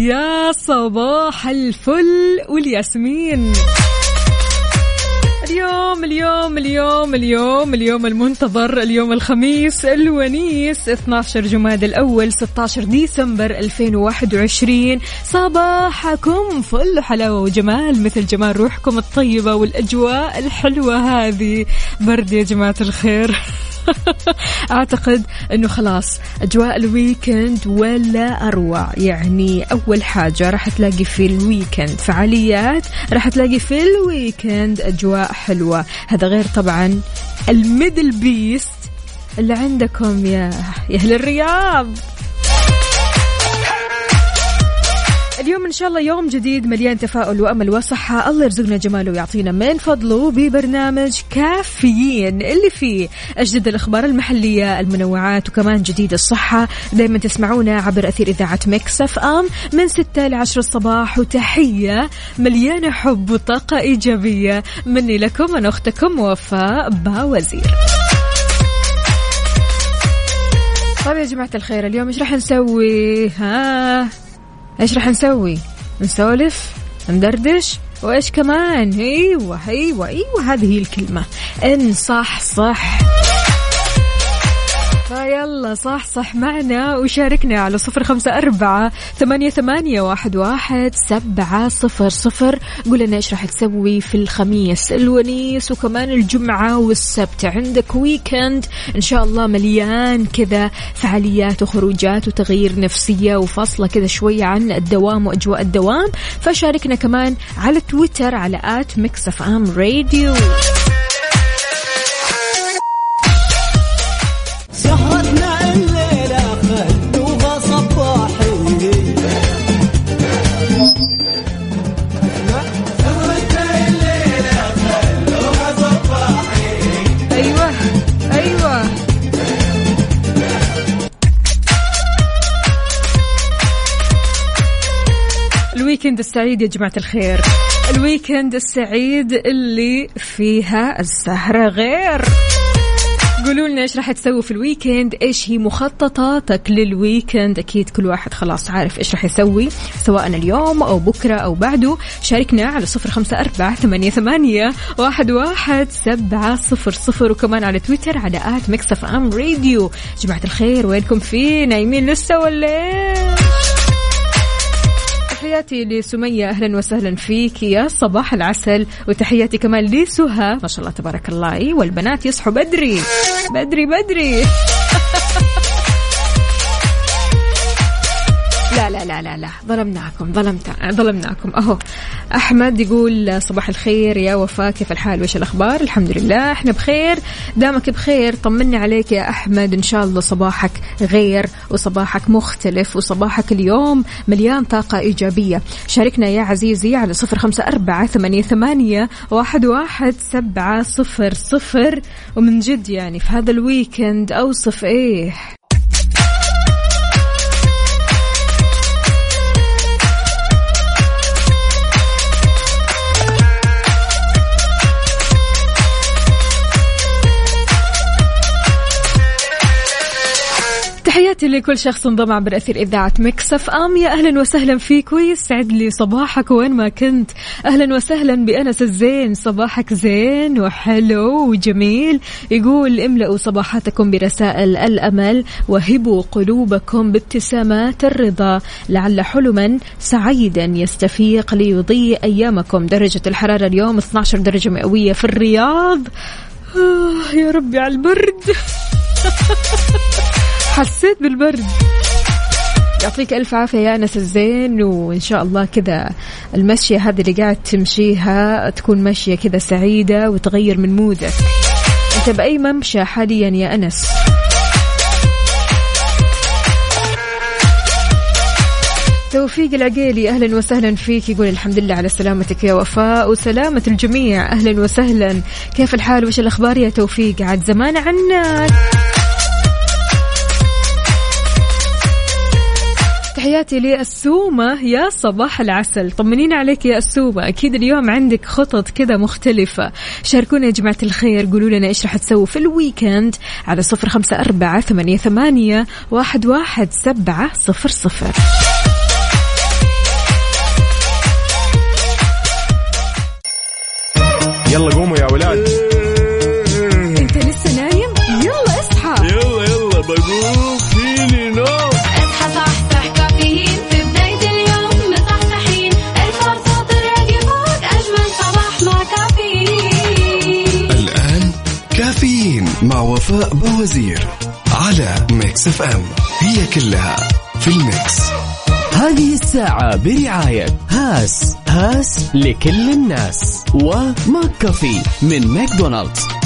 يا صباح الفل والياسمين. اليوم اليوم اليوم اليوم اليوم المنتظر اليوم الخميس الونيس 12 جماد الأول 16 ديسمبر 2021 صباحكم فل حلاوة وجمال مثل جمال روحكم الطيبة والأجواء الحلوة هذه. برد يا جماعة الخير. اعتقد إنه خلاص أجواء ال weekend ولا أروع. يعني أول حاجة راح تلاقي في ال weekend فعاليات راح تلاقي في ال weekend أجواء حلوة. هذا غير طبعا ال MDLBEAST اللي عندكم يا يا أهل الرياض. اليوم إن شاء الله يوم جديد مليان تفاؤل وأمل وصحة. الله يرزقنا جماله ويعطينا من فضله ببرنامج كافيين اللي فيه أجدد الأخبار المحلية المنوعات وكمان جديد الصحة. دائما تسمعونا عبر أثير إذاعة Mix FM من 6 ل 10 الصباح. وتحية مليانة حب وطاقة إيجابية مني لكم أنا أختكم وفاء باوزير. طيب يا جماعة الخير اليوم إيش راح نسوي؟ ها؟ إيش راح نسوي؟ نسولف؟ ندردش؟ وإيش كمان؟ إيوه إيوه إيوه هذه هي الكلمة إن صحصح فيلا صحصح معنا. وشاركنا على صفر خمسة أربعة ثمانية, ثمانية واحد, واحد سبعة صفر صفر. قول لنا إيش راح تسوي في الخميس الونيس وكمان الجمعة والسبت. عندك weekend إن شاء الله مليان كذا فعاليات وخروجات وتغيير نفسية وفاصلة كذا شوية عن الدوام وأجواء الدوام. فشاركنا كمان على تويتر على at Mix FM Radio. السعيد يا جماعة الخير. ال weekend السعيد اللي فيها السهرة غير. قولوا لنا إيش راح تسوي في ال weekend؟ إيش هي مخططاتك لل weekend؟ أكيد كل واحد خلاص عارف إيش راح يسوي سواء اليوم أو بكرة أو بعده. شاركنا على صفر خمسة أربعة ثمانية, ثمانية واحد, واحد سبعة صفر صفر وكمان على تويتر على at Mix FM Radio. جماعة الخير وينكم في؟ نايمين لسه ولا إيه؟ تحياتي لسمية أهلا وسهلا فيك يا صباح العسل وتحياتي كمان لسهى. ما شاء الله تبارك الله والبنات يصحوا بدري. بدري بدري. لا لا لا لا لا. ظلمناكم. ظلمت ظلمناكم. أهو. أحمد يقول صباح الخير يا وفاء. كيف الحال؟ وايش الأخبار؟ الحمد لله. إحنا بخير. دامك بخير. طمني عليك يا أحمد. إن شاء الله صباحك غير وصباحك مختلف وصباحك اليوم مليان طاقة إيجابية. شاركنا يا عزيزي على صفر خمسة أربعة ثمانية, ثمانية واحد, واحد سبعة صفر صفر. ومن جد يعني في هذا الويكند أوصف إيه؟ لكل شخص انضم عبر أثير إذاعة مكسف أم. يا أهلا وسهلا فيك ويسعد لي صباحك وين ما كنت. أهلا وسهلا بأنس الزين. صباحك زين وحلو وجميل. يقول املأوا صباحاتكم برسائل الأمل وهبوا قلوبكم بابتسامات الرضا. لعل حلما سعيدا يستفيق ليضيء أيامكم. درجة الحرارة اليوم 12 درجة مئوية في الرياض. آه يا ربي على البرد. حسيت بالبرد. يعطيك ألف عافية يا أنس الزين وإن شاء الله كذا المشية هذه اللي قاعد تمشيها تكون مشية كذا سعيدة وتغير من مودك. أنت بأي ممشى حاليا يا أنس؟ توفيق العقيلي أهلا وسهلا فيك. يقول الحمد لله على سلامتك يا وفاء وسلامة الجميع. أهلا وسهلا. كيف الحال؟ وش الأخبار يا توفيق؟ عاد زمان عنك تحياتي للسومة يا صباح العسل. طمنين عليك يا السومة أكيد اليوم عندك خطط كذا مختلفة. شاركونا يا جماعة الخير. قولوا لنا إيش راح تسووا في الويكند على صفر خمسة أربعة ثمانية, ثمانية واحد, واحد سبعة صفر صفر. يلا قوموا يا ولاد. مع وفاء باوزير على Mix FM هي كلها في ال mix. هذه الساعة برعاية هاس هاس لكل الناس. و McCafé من ماكدونالدز.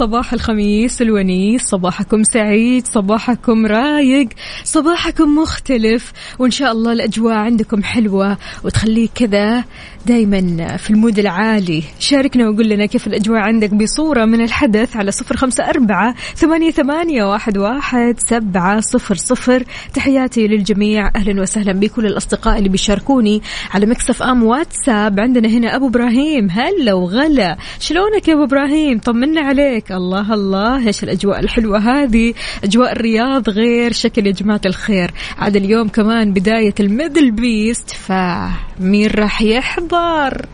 صباح الخميس الونيس صباحكم سعيد صباحكم رايق صباحكم مختلف وإن شاء الله الأجواء عندكم حلوة وتخليك كذا دايما في ال mood العالي. شاركنا وقول لنا كيف الأجواء عندك بصورة من الحدث على صفر خمسة أربعة ثمانية, ثمانية واحد, واحد سبعة صفر صفر. تحياتي للجميع أهلا وسهلا بكل الأصدقاء اللي بيشاركوني على Mix FM واتساب. عندنا هنا أبو إبراهيم. هلا وغلا. شلونك يا أبو إبراهيم؟ طمنا عليك. الله الله. إيش الأجواء الحلوة هذه؟ أجواء الرياض غير شكل يا جماعة الخير. عاد اليوم كمان بداية ال MDLBEAST فمين راح يحضر؟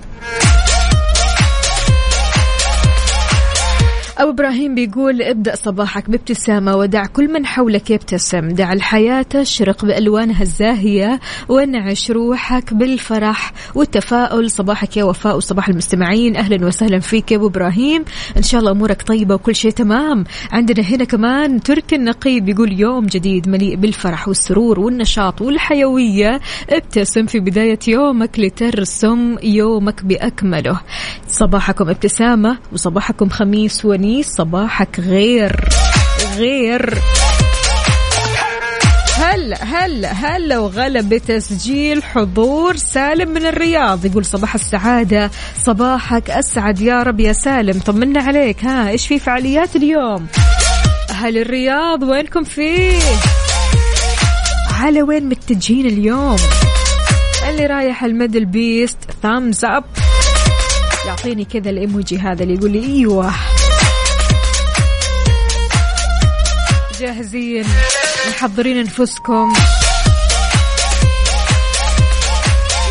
أبو إبراهيم بيقول ابدأ صباحك بابتسامة ودع كل من حولك يبتسم. دع الحياة تشرق بألوانها الزاهية وانعش روحك بالفرح والتفاؤل. صباحك يا وفاء وصباح المستمعين. أهلا وسهلا فيك يا أبو إبراهيم. إن شاء الله أمورك طيبة وكل شيء تمام. عندنا هنا كمان تركي النقيب بيقول يوم جديد مليء بالفرح والسرور والنشاط والحيوية. ابتسم في بداية يومك لترسم يومك بأكمله. صباحكم ابتسامة وصباحكم خميس ونيس صباحك غير غير. هلا هلا هلا وغلا بتسجيل حضور سالم من الرياض. يقول صباح السعادة صباحك أسعد يا رب يا سالم. طمنا عليك. ها إيش في فعاليات اليوم؟ أهل الرياض وينكم فيه؟ على وين متجهين اليوم؟ اللي رايح ال MDLBEAST thumbs up يعطيني كذا الإيموجي هذا اللي يقول لي إيوه. جاهزين. محضرين انفسكم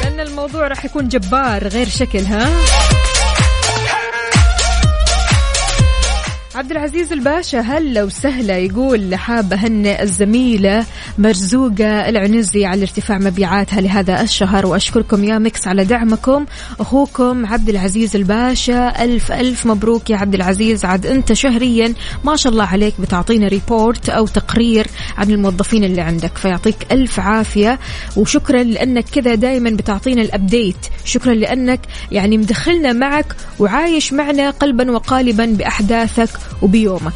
لأن الموضوع راح يكون جبار غير شكل ها؟ عبد العزيز الباشا هلا وسهلا يقول حاب أهنئ الزميلة مرزوقة العنزي على ارتفاع مبيعاتها لهذا الشهر وأشكركم يا Mix على دعمكم. أخوكم عبد العزيز الباشا ألف ألف مبروك يا عبد العزيز. عاد أنت شهريا ما شاء الله عليك بتعطينا report أو تقرير عن الموظفين اللي عندك فيعطيك ألف عافية. وشكرا لأنك كذا دائما بتعطينا الأبديت. شكرا لأنك يعني مدخلنا معك وعايش معنا قلبا وقالبا بأحداثك وبيومك.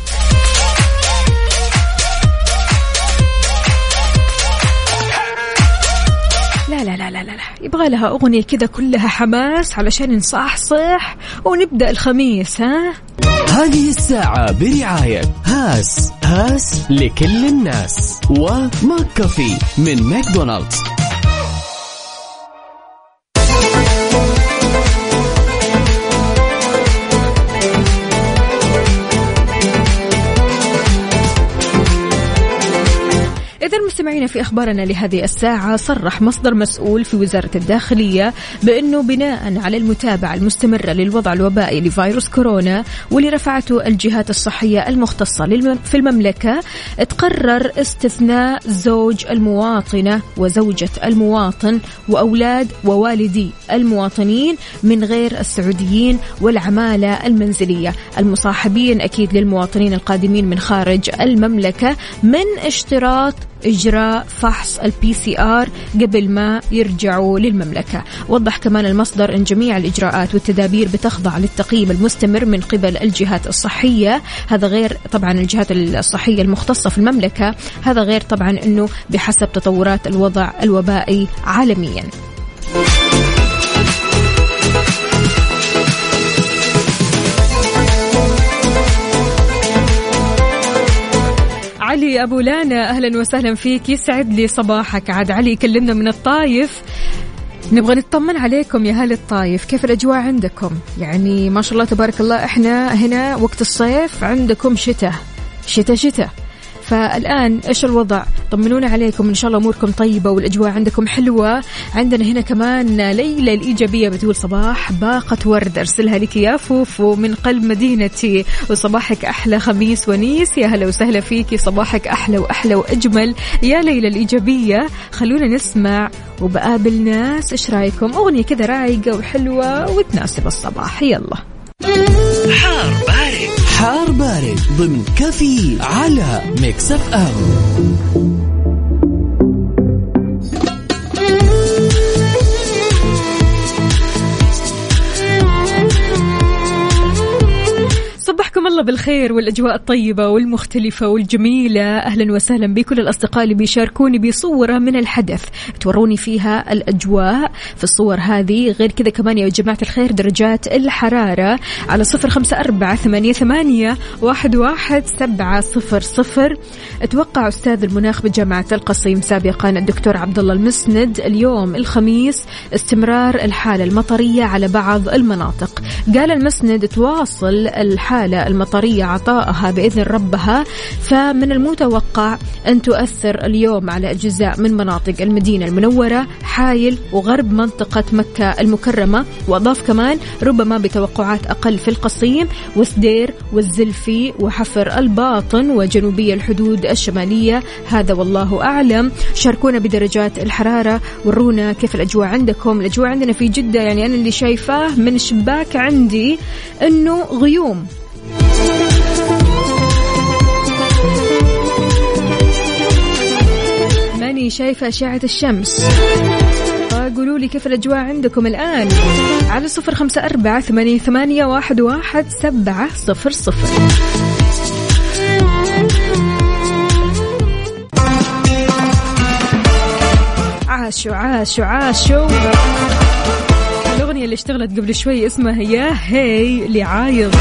لا لا لا. يبغى لها أغنية كذا كلها حماس علشان نصحصح ونبدأ الخميس ها؟ هذه الساعة برعاية هاس هاس لكل الناس. و McCafé من ماكدونالدز. مستمعينا في أخبارنا لهذه الساعة صرح مصدر مسؤول في وزارة الداخلية بأنه بناء على المتابعة المستمرة للوضع الوبائي لفيروس كورونا واللي رفعته الجهات الصحية المختصة للم- في المملكة تقرر استثناء زوج المواطنة وزوجة المواطن وأولاد ووالدي المواطنين من غير السعوديين والعمالة المنزلية. المصاحبين أكيد للمواطنين القادمين من خارج المملكة من اشتراط إجراء فحص ال PCR قبل ما يرجعوا للمملكة. وضح كمان المصدر أن جميع الإجراءات والتدابير بتخضع للتقييم المستمر من قبل الجهات الصحية. هذا غير طبعا الجهات الصحية المختصة في المملكة. هذا غير طبعا أنه بحسب تطورات الوضع الوبائي عالميا. علي أبو لانا أهلا وسهلا فيك. يسعد لي صباحك. عاد علي يكلمنا من الطايف. نبغى نطمن عليكم يا أهل الطايف. كيف الأجواء عندكم؟ يعني ما شاء الله تبارك الله إحنا هنا وقت الصيف عندكم شتاء. شتاء شتاء. فالآن إيش الوضع؟ طمنونا عليكم إن شاء الله أموركم طيبة والأجواء عندكم حلوة. عندنا هنا كمان ليلى الإيجابية بتقول صباح باقة ورد أرسلها لك يا فوفو من قلب مدينتي. وصباحك أحلى خميس ونيس يا هلا وسهلا فيكي. صباحك أحلى وأحلى وأجمل. يا ليلى الإيجابية خلونا نسمع وبقابل ناس إيش رأيكم؟ أغنية كذا رايقة وحلوة وتناسب الصباح. يلا. حار بارد. حار بارد ضمن كافيين على Mix FM. الله بالخير والأجواء الطيبة والمختلفة والجميلة. أهلا وسهلا بكل الأصدقاء اللي بيشاركوني بصورة من الحدث. توروني فيها الأجواء في الصور هذه. غير كذا كمان يا جماعة الخير درجات الحرارة على صفر خمسة أربعة ثمانية, ثمانية واحد, واحد سبعة صفر صفر. أتوقع أستاذ المناخ بجامعة القصيم سابقا الدكتور عبد الله المسند. اليوم الخميس استمرار الحالة المطرية على بعض المناطق. قال المسند تواصل الحالة المطريه عطائها بإذن ربها. فمن المتوقع أن تؤثر اليوم على أجزاء من مناطق المدينة المنورة حايل وغرب منطقة مكة المكرمة. وأضاف كمان ربما بتوقعات أقل في القصيم وسدير والزلفي وحفر الباطن وجنوبي الحدود الشمالية. هذا والله أعلم. شاركونا بدرجات الحرارة. ورونا كيف الأجواء عندكم؟ الأجواء عندنا في جدة يعني أنا اللي شايفاه من الشباك عندي إنه غيوم. شايفة أشعة الشمس. قولوا لي كيف الأجواء عندكم الآن؟ على صفر خمسة أربعة ثمانية, ثمانية واحد, واحد سبعة صفر صفر. عاشوا عاشوا عاشوا. الأغنية اللي اشتغلت قبل شوي اسمها يا هي لعايض.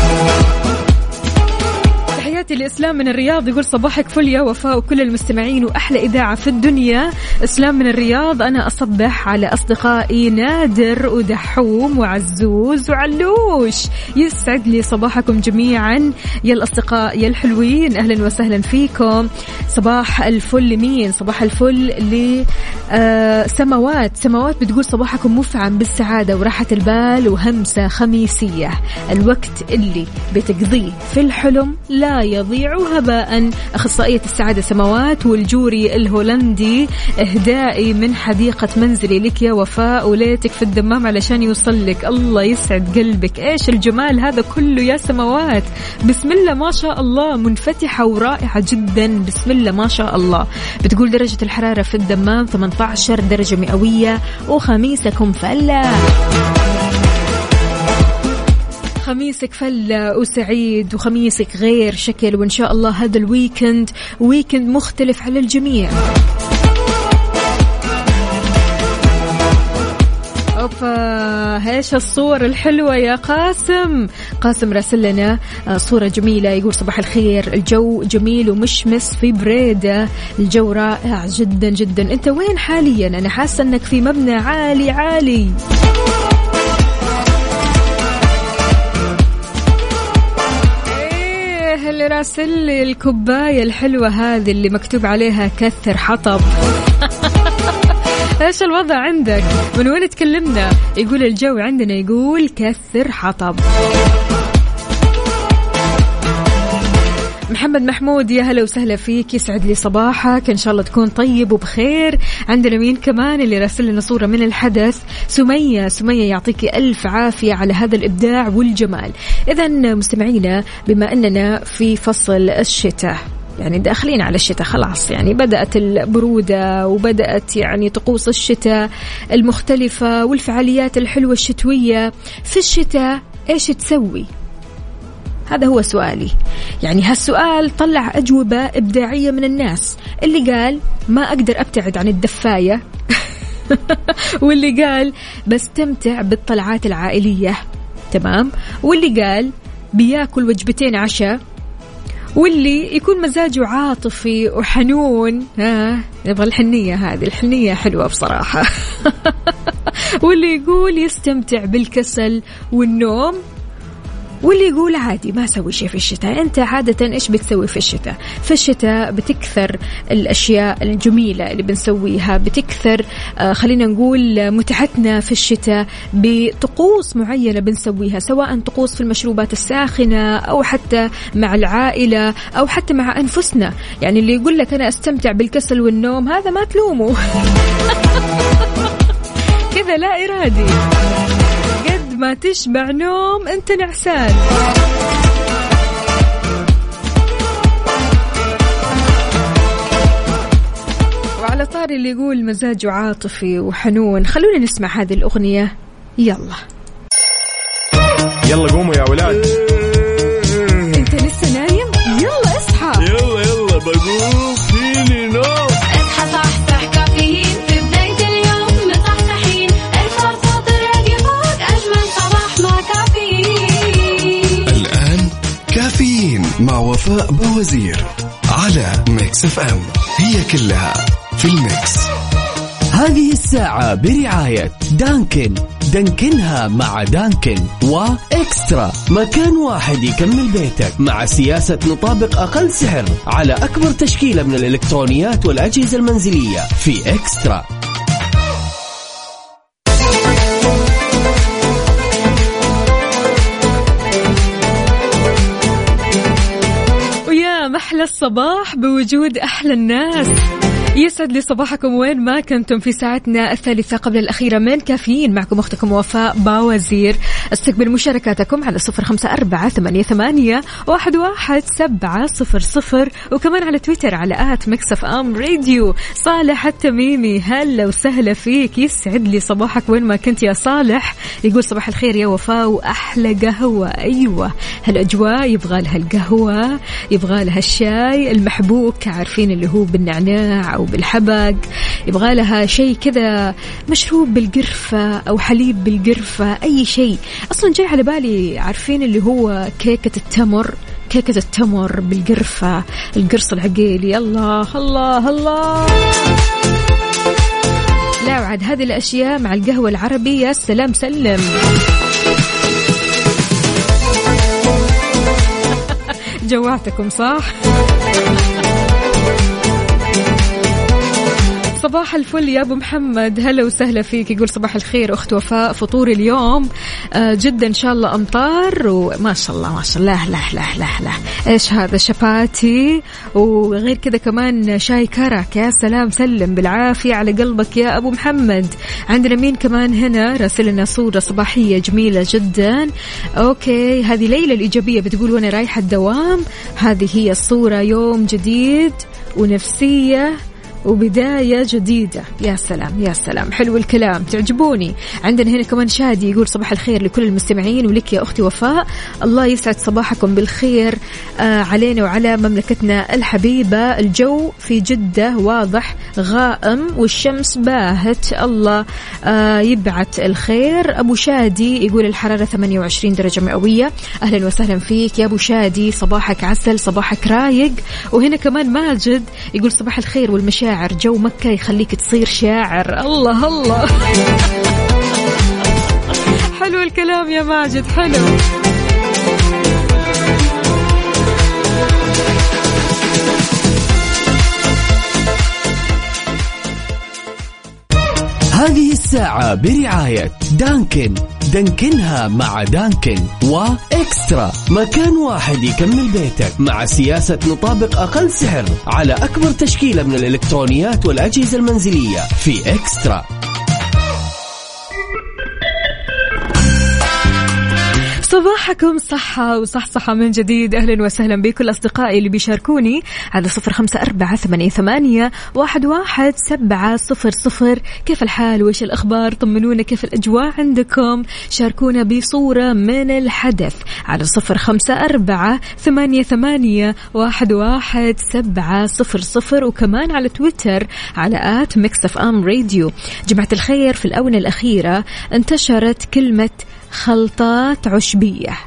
تحياتي لإسلام من الرياض يقول صباحك فل يا وفاء وكل المستمعين وأحلى إذاعة في الدنيا. إسلام من الرياض أنا أصبح على أصدقائي نادر ودحوم وعزوز وعلوش. يسعد لي صباحكم جميعا. يا الأصدقاء يا الحلوين أهلا وسهلا فيكم. صباح الفل لمين؟ صباح الفل ل آه سماوات. سماوات بتقول صباحكم مفعم بالسعادة وراحة البال وهمسة خميسية. الوقت اللي بتقضيه في الحلم لا يضيع هباء. أخصائية السعادة سماوات والجوري الهولندي إهدائي من حديقة منزلي. لك يا وفاء وليتك في الدمام علشان يوصل لك الله يسعد قلبك. إيش الجمال هذا كله يا سماوات بسم الله ما شاء الله. منفتحة ورائعة جدا. بسم الله ما شاء الله. بتقول درجة الحرارة في الدمام 18 درجة مئوية. وخميسكم فلة خميسك فلة وسعيد وخميسك غير شكل وإن شاء الله هذا ال weekend weekend مختلف على الجميع. أوبا إيش الصور الحلوة يا قاسم. قاسم راسل لنا آه، صورة جميلة يقول صباح الخير. الجو جميل ومشمس في بريدة. الجو رائع جدا جدا. أنت وين حاليا؟ أنا حاسة إنك في مبنى عالي عالي. راسل لي الكوباية الحلوة هذه اللي مكتوب عليها كثر حطب. إيش الوضع عندك؟ من وين تكلمنا؟ يقول الجو عندنا يقول كثر حطب. محمد محمود يا هلا وسهلا فيك. يسعد لي صباحك. إن شاء الله تكون طيب وبخير. عندنا مين كمان اللي راسل لنا صورة من الحدث. سمية سمية يعطيك ألف عافية على هذا الإبداع والجمال. اذا مستمعينا بما أننا في فصل الشتاء يعني داخلين على الشتاء خلاص يعني بدأت البرودة وبدأت يعني طقوس الشتاء المختلفة والفعاليات الحلوة الشتوية. في الشتاء إيش تسوي؟ هذا هو سؤالي. يعني هالسؤال طلع أجوبة إبداعية من الناس. اللي قال ما أقدر أبتعد عن الدفاية. واللي قال بستمتع بالطلعات العائلية. تمام؟ واللي قال بياكل وجبتين عشاء. واللي يكون مزاجه عاطفي وحنون. ها؟ نبغى الحنية هذه. الحنية حلوة بصراحة. واللي يقول يستمتع بالكسل والنوم. واللي يقول عادي ما أسوي شيء في الشتاء. أنت عادة إيش بتسوي في الشتاء؟ في الشتاء بتكثر الأشياء الجميلة اللي بنسويها بتكثر آه خلينا نقول متعتنا في الشتاء بطقوس معينة بنسويها سواء طقوس في المشروبات الساخنة أو حتى مع العائلة أو حتى مع أنفسنا. يعني اللي يقول لك أنا أستمتع بالكسل والنوم هذا ما تلومه. كذا لا إرادي. ما تشبع نوم أنت نعسان وعلى طاري اللي يقول مزاجه عاطفي وحنون. خلونا نسمع هذه الأغنية. يلا. يلا قوموا يا ولاد. أنت لسه نايم؟ يلا اصحى. يلا يلا بقوم مع وفاء باوزير على Mix FM هي كلها في ال mix. هذه الساعة برعاية دانكن. دانكنها مع دانكن وإكسترا. مكان واحد يكمل بيتك مع سياسة نطابق أقل سعر على أكبر تشكيلة من الإلكترونيات والأجهزة المنزلية في إكسترا. الصباح بوجود أحلى الناس. يسعد لي صباحكم. وين ما كنتم في ساعتنا الثالثة قبل الأخيرة من كافيين. معكم أختكم وفاء باوزير. استقبل مشاركاتكم على صفر خمسة أربعة ثمانية, ثمانية واحد, واحد سبعة صفر صفر. وكمان على تويتر على at Mix FM Radio. صالح التميمي هلا وسهلا فيك. يسعد لي صباحك وين ما كنت يا صالح. يقول صباح الخير يا وفاء وأحلى قهوة. أيوة هالأجواء يبغى لها القهوة يبغى لها الشاي المحبوك. عارفين اللي هو بالنعناع أو بالحبق. يبغى لها شيء كذا مشروب بالقرفة أو حليب بالقرفة أي شيء. أصلا جاي على بالي عارفين اللي هو كيكة التمر؟ كيكة التمر بالقرفة القرص العقيلي. الله الله الله. لا وعد هذه الأشياء مع القهوة العربي يا سلام سلم. جوعتكم صح؟ صباح الفل يا أبو محمد. هلا وسهلا فيك. يقول صباح الخير أخت وفاء. فطور اليوم آه جدا إن شاء الله أمطار وما شاء الله ما شاء الله. لا لا لا لا إيش هذا؟ شباتي وغير كذا كمان شاي كرك. يا سلام سلم بالعافية على قلبك يا أبو محمد. عندنا مين كمان هنا؟ راسل لنا صورة صباحية جميلة جدا. أوكي هذه ليلى الإيجابية بتقول وأنا رايحة الدوام. هذه هي الصورة يوم جديد ونفسية. وبداية جديدة. يا سلام يا سلام. حلو الكلام. تعجبوني. عندنا هنا كمان شادي يقول صباح الخير لكل المستمعين ولك يا أختي وفاء. الله يسعد صباحكم بالخير آه علينا وعلى مملكتنا الحبيبة. الجو في جدة واضح غائم والشمس باهت. الله آه يبعت الخير. أبو شادي يقول الحرارة 28 درجة مئوية. أهلا وسهلا فيك يا أبو شادي. صباحك عسل صباحك رايق. وهنا كمان ماجد يقول صباح الخير والمشاعر جو مكة يخليك تصير شاعر. الله الله. حلو الكلام يا ماجد حلو. هذه الساعة برعاية دانكن. دانكنها مع دانكن وإكسترا. مكان واحد يكمل بيتك مع سياسة نطابق أقل سعر على أكبر تشكيلة من الإلكترونيات والأجهزة المنزلية في إكسترا. صباحكم صحة وصحصحة من جديد. أهلا وسهلا بكل أصدقائي اللي بيشاركوني على صفر خمسة أربعة ثمانية, واحد, واحد سبعة صفر صفر. كيف الحال؟ وإيش الأخبار؟ طمنونا كيف الأجواء عندكم؟ شاركونا بصورة من الحدث على صفر خمسة أربعة ثمانية, ثمانية واحد, واحد سبعة صفر صفر. وكمان على تويتر على at Mix FM Radio. جماعة الخير في الآونة الأخيرة انتشرت كلمة خلطات عشبية.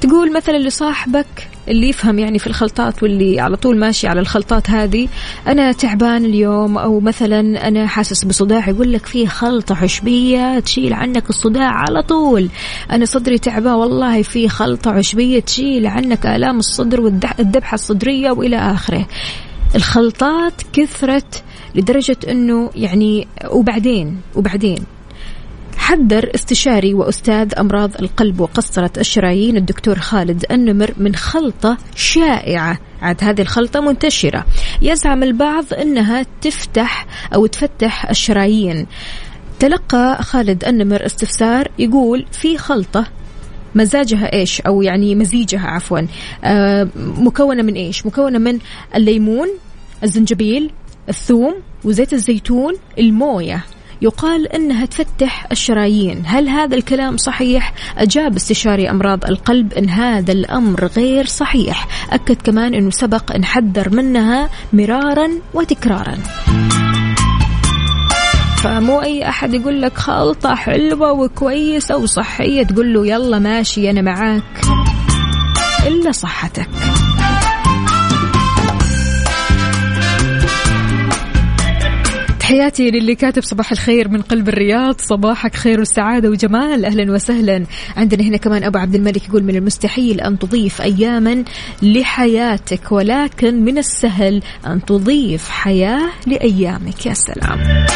تقول مثلا لصاحبك اللي يفهم يعني في الخلطات واللي على طول ماشي على الخلطات هذه أنا تعبان اليوم أو مثلا أنا حاسس بصداع يقول لك في خلطة عشبية تشيل عنك الصداع على طول. أنا صدري تعبان والله في خلطة عشبية تشيل عنك آلام الصدر والذبحه الصدرية وإلى آخره. الخلطات كثرت لدرجة إنه يعني وبعدين وبعدين حذر استشاري وأستاذ أمراض القلب وقسطره الشرايين الدكتور خالد النمر من خلطة شائعة. عاد هذه الخلطة منتشرة. يزعم البعض إنها تفتح أو تفتح الشرايين. تلقى خالد النمر استفسار يقول في خلطة مزاجها إيش؟ أو يعني مزيجها عفوا. آه مكونة من إيش؟ مكونة من الليمون الزنجبيل الثوم وزيت الزيتون الموية. يقال إنها تفتح الشرايين. هل هذا الكلام صحيح؟ أجاب استشاري أمراض القلب إن هذا الأمر غير صحيح. أكد كمان إنه سبق إن حذر منها مرارا وتكرارا. فمو أي أحد يقول لك خلطة حلوة وكويسة وصحية تقول له يلا ماشي أنا معاك. إلا صحتك. تحياتي للي كاتب صباح الخير من قلب الرياض. صباحك خير والسعادة وجمال. أهلا وسهلا. عندنا هنا كمان أبو عبد الملك يقول من المستحيل أن تضيف أياما لحياتك ولكن من السهل أن تضيف حياة لأيامك. يا سلام.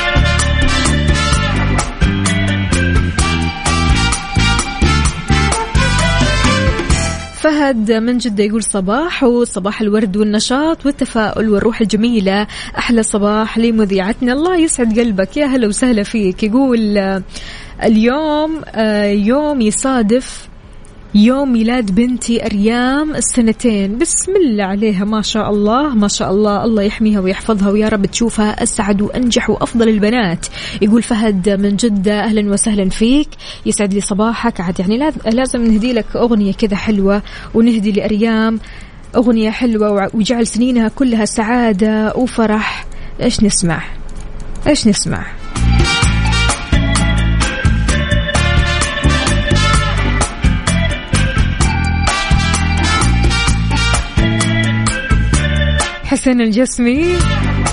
فهد من جدة يقول صباح وصباح الورد والنشاط والتفاؤل والروح الجميلة. أحلى صباح لمذيعتنا. الله يسعد قلبك. يا هلا وسهلا فيك. يقول آه، اليوم آه، يوم يصادف يوم ميلاد بنتي أريام السنتين. بسم الله عليها ما شاء الله ما شاء الله. الله يحميها ويحفظها ويا رب تشوفها أسعد وأنجح وأفضل البنات. يقول فهد من جدة أهلا وسهلا فيك. يسعد لي صباحك. عاد يعني لازم نهدي لك أغنية كذا حلوة ونهدي لأريام أغنية حلوة وجعل سنينها كلها سعادة وفرح. إيش نسمع؟ إيش نسمع؟ حسن الجسمي.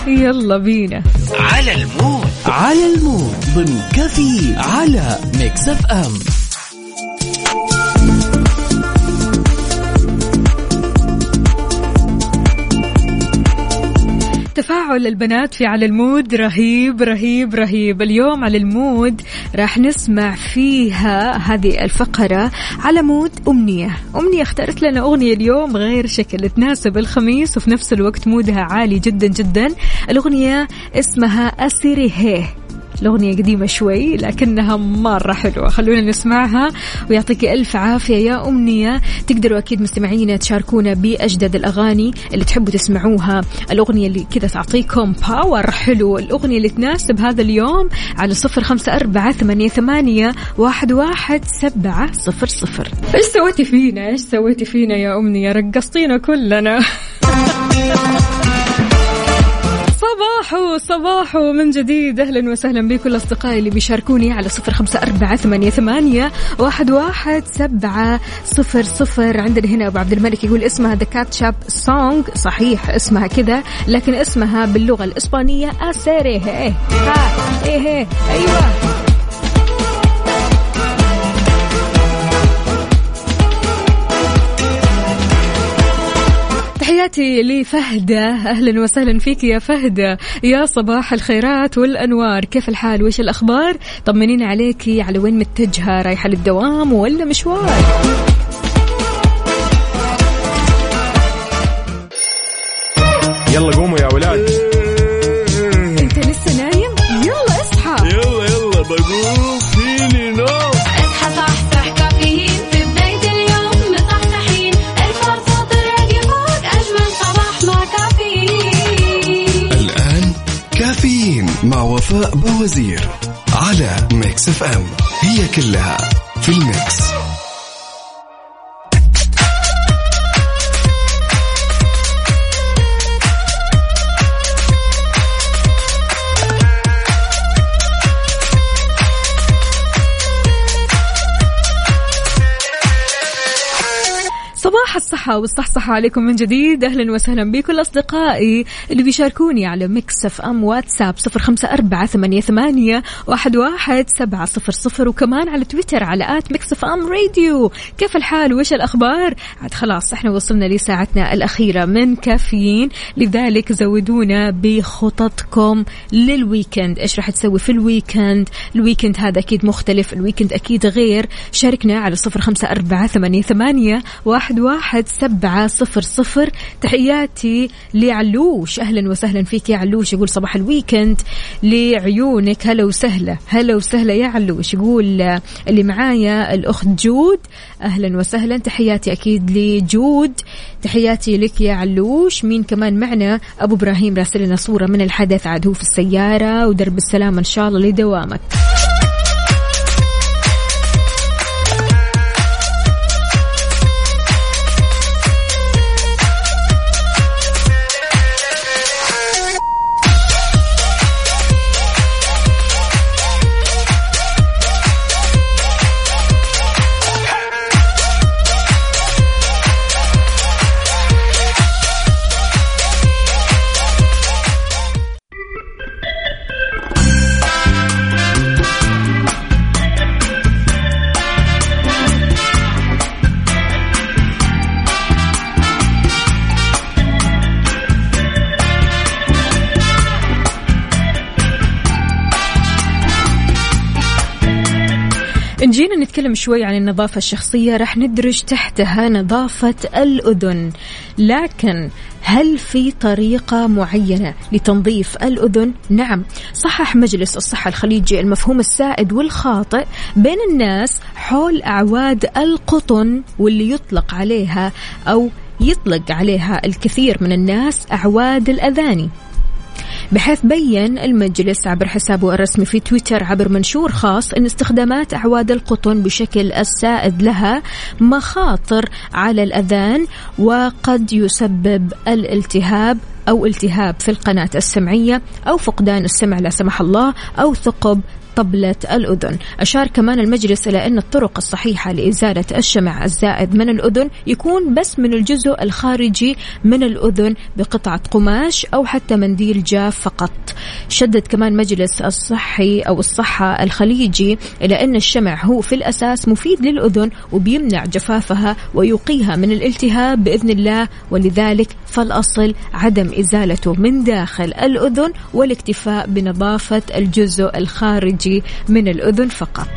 يلا بينا. على ال mood. على ال mood. ضمن كافيين على Mix FM. تفاعل البنات في على ال mood. رهيب رهيب رهيب. اليوم على ال mood راح نسمع فيها هذه الفقرة على mood أمنية. أمنية اختارت لنا أغنية اليوم غير شكل تناسب الخميس وفي نفس الوقت mood ها عالي جدا جدا. الأغنية اسمها Aserejé الأغنية قديمة شوي لكنها مرة حلوة. خلونا نسمعها ويعطيك ألف عافية يا أمنية. تقدروا أكيد مستمعينا تشاركونا بأجدد الأغاني اللي تحبوا تسمعوها. الأغنية اللي كذا تعطيكم power حلو. الأغنية اللي تناسب هذا اليوم على صفر خمسة أربعة ثمانية, ثمانية واحد, واحد سبعة صفر صفر. إيش سويتي فينا؟ إيش سويتي فينا يا أمنية؟ رقصتينا كلنا. صباحو صباحو من جديد. أهلا وسهلا بكل اصدقائي اللي بيشاركوني على صفر خمسة أربعة ثمانية, ثمانية واحد, واحد سبعة صفر صفر. عندنا هنا أبو عبد الملك يقول اسمها The Ketchup Song صحيح اسمها كذا لكن اسمها باللغة الإسبانية Aserejé إيه أيوه. تحياتي لفهدة أهلا وسهلا فيك يا فهدة يا صباح الخيرات والأنوار. كيف الحال؟ وإيش الأخبار؟ طمنين عليكي. على وين متجهة؟ رايحة للدوام ولا مشوار؟ يلا قوموا يا ولاد. وفاء بوازير على Mix FM. هي كلها في ال mix. صباح الصحة والصحصحة عليكم من جديد. أهلا وسهلا بكل أصدقائي اللي بيشاركوني على Mix FM واتساب صفر خمسة أربعة ثمانية, ثمانية واحد, واحد سبعة صفر صفر وكمان على تويتر على at Mix FM Radio. كيف الحال؟ وإيش الأخبار؟ عاد خلاص إحنا وصلنا لساعتنا الأخيرة من كافيين. لذلك زودونا بخططكم لل weekend. إيش راح تسوي في ال weekend؟ ال weekend هذا أكيد مختلف ال weekend أكيد غير. شاركنا على صفر خمسة أربعة ثمانية, ثمانية واحد, واحد سبعة صفر صفر. تحياتي لعلوش. أهلا وسهلا فيك يا علوش. يقول صباح ال weekend لعيونك. هلا وسهلا. هلا وسهلا يا علوش. يقول اللي معايا الأخت جود. أهلا وسهلا. تحياتي أكيد لجود. تحياتي لك يا علوش. مين كمان معنا؟ أبو إبراهيم راسل لنا صورة من الحدث. عاد هو في السيارة ودرب السلامة إن شاء الله لدوامك. شوي عن النظافة الشخصية راح ندرج تحتها نظافة الأذن لكن هل في طريقة معينة لتنظيف الأذن؟ نعم صحح مجلس الصحة الخليجي المفهوم السائد والخاطئ بين الناس حول أعواد القطن واللي يطلق عليها أو يطلق عليها الكثير من الناس أعواد الأذاني بحيث بين المجلس عبر حسابه الرسمي في تويتر عبر منشور خاص أن استخدامات أعواد القطن بشكل السائد لها مخاطر على الأذان وقد يسبب الالتهاب أو التهاب في القناة السمعية أو فقدان السمع لا سمح الله أو ثقب طبلة الأذن. أشار كمان المجلس إلى أن الطرق الصحيحة لإزالة الشمع الزائد من الأذن يكون بس من الجزء الخارجي من الأذن بقطعة قماش أو حتى منديل جاف فقط. شدد كمان مجلس الصحي أو الصحة الخليجي إلى أن الشمع هو في الأساس مفيد للأذن وبيمنع جفافها ويقيها من الالتهاب بإذن الله ولذلك فالأصل عدم إزالته من داخل الأذن والاكتفاء بنظافة الجزء الخارجي. من الأذن فقط.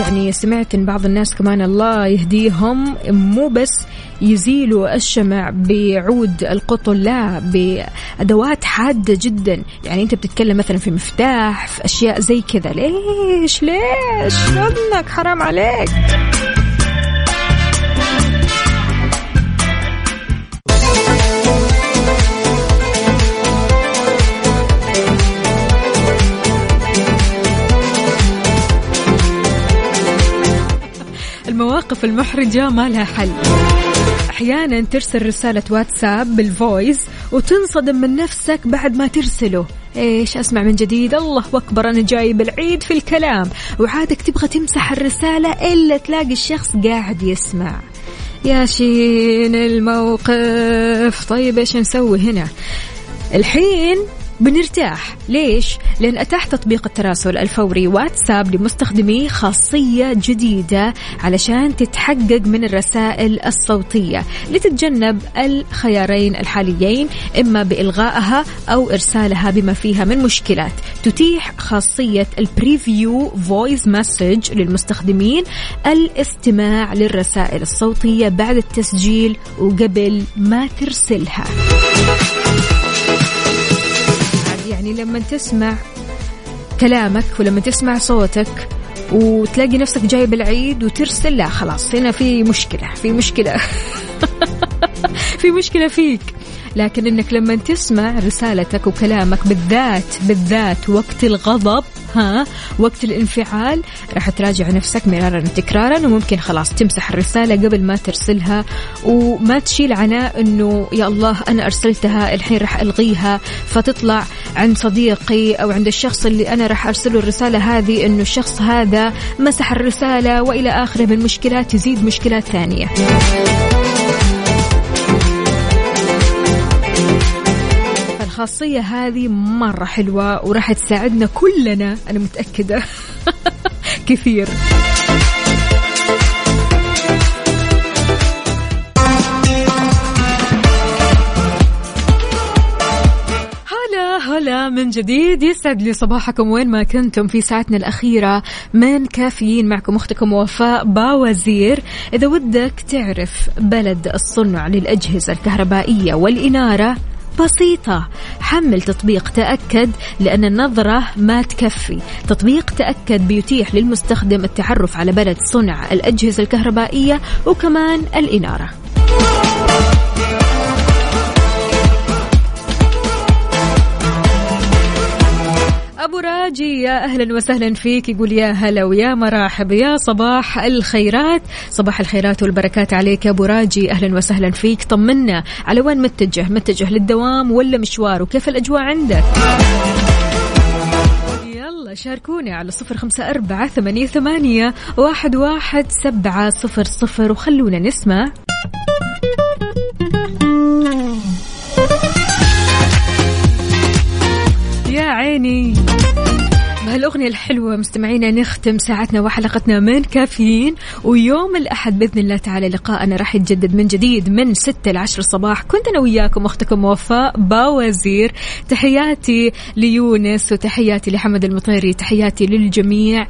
يعني سمعت إن بعض الناس كمان الله يهديهم مو بس يزيلوا الشمع بعود القطن لا بأدوات حادة جدا. يعني أنت بتتكلم مثلا في مفتاح في أشياء زي كذا. ليش؟ ليش؟ ابنك حرام عليك. المواقف المحرجة ما لها حل. أحيانا ترسل رسالة واتساب بال voice وتنصدم من نفسك بعد ما ترسله. إيش أسمع من جديد؟ الله أكبر أنا جايب العيد في الكلام. وعادك تبغى تمسح الرسالة إلا تلاقي الشخص قاعد يسمع. يا شين الموقف. طيب إيش نسوي هنا؟ الحين بنرتاح. ليش؟ لأن أتاح تطبيق التراسل الفوري واتساب لمستخدميه خاصية جديدة علشان تتحقق من الرسائل الصوتية. لتتجنب الخيارين الحاليين إما بإلغائها أو إرسالها بما فيها من مشكلات. تتيح خاصية ال preview voice message للمستخدمين الاستماع للرسائل الصوتية بعد التسجيل وقبل ما ترسلها. يعني لما تسمع كلامك ولما تسمع صوتك وتلاقي نفسك جايب العيد وترسل لا خلاص هنا في مشكلة في مشكلة. في مشكلة فيك. لكن إنك لما تسمع رسالتك وكلامك بالذات بالذات وقت الغضب ها وقت الانفعال راح تراجع نفسك مرارا وتكرارا وممكن خلاص تمسح الرسالة قبل ما ترسلها وما تشيل عناء إنه يا الله أنا أرسلتها الحين راح ألغيها. فتطلع عند صديقي أو عند الشخص اللي أنا راح أرسله الرسالة هذه إنه الشخص هذا مسح الرسالة وإلى آخره من مشكلات تزيد مشكلات ثانية. الخاصية هذه مرة حلوة وراح تساعدنا كلنا أنا متأكدة. كثير. هلا من جديد يسعد لي صباحكم وين ما كنتم في ساعتنا الأخيرة. من كافيين معكم أختكم وفاء باوزير. إذا ودك تعرف بلد الصنع للأجهزة الكهربائية والإنارة بسيطة. حمل تطبيق تأكد لأن النظرة ما تكفي. تطبيق تأكد بيتيح للمستخدم التعرف على بلد صنع الأجهزة الكهربائية وكمان الإنارة. أبو راجي يا أهلا وسهلا فيك. يقول يا هلا ويا مرحب يا صباح الخيرات. صباح الخيرات والبركات عليك يا أبو راجي. أهلا وسهلا فيك. طمنا على وين متجه؟ متجه للدوام ولا مشوار؟ وكيف الأجواء عندك؟ يلا شاركوني على صفر خمسة أربعة ثمانية, ثمانية واحد, واحد سبعة صفر صفر. وخلونا نسمع. عيني. بهالأغنية الحلوة مستمعينا نختم ساعتنا وحلقتنا من كافيين ويوم الأحد بإذن الله تعالى لقاءنا راح يتجدد من جديد من 6 ل 10 الصباح كنت أنا وياكم أختكم وفاء باوزير. تحياتي ليونس وتحياتي لحمد المطيري. تحياتي للجميع.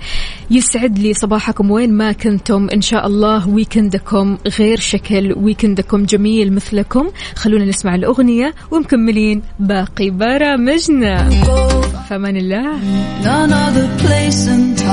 يسعد لي صباحكم وين ما كنتم. إن شاء الله ويكندكم غير شكل ويكندكم جميل مثلكم. خلونا نسمع الأغنية ومكملين باقي برامجنا. فمان الله. None other place and time.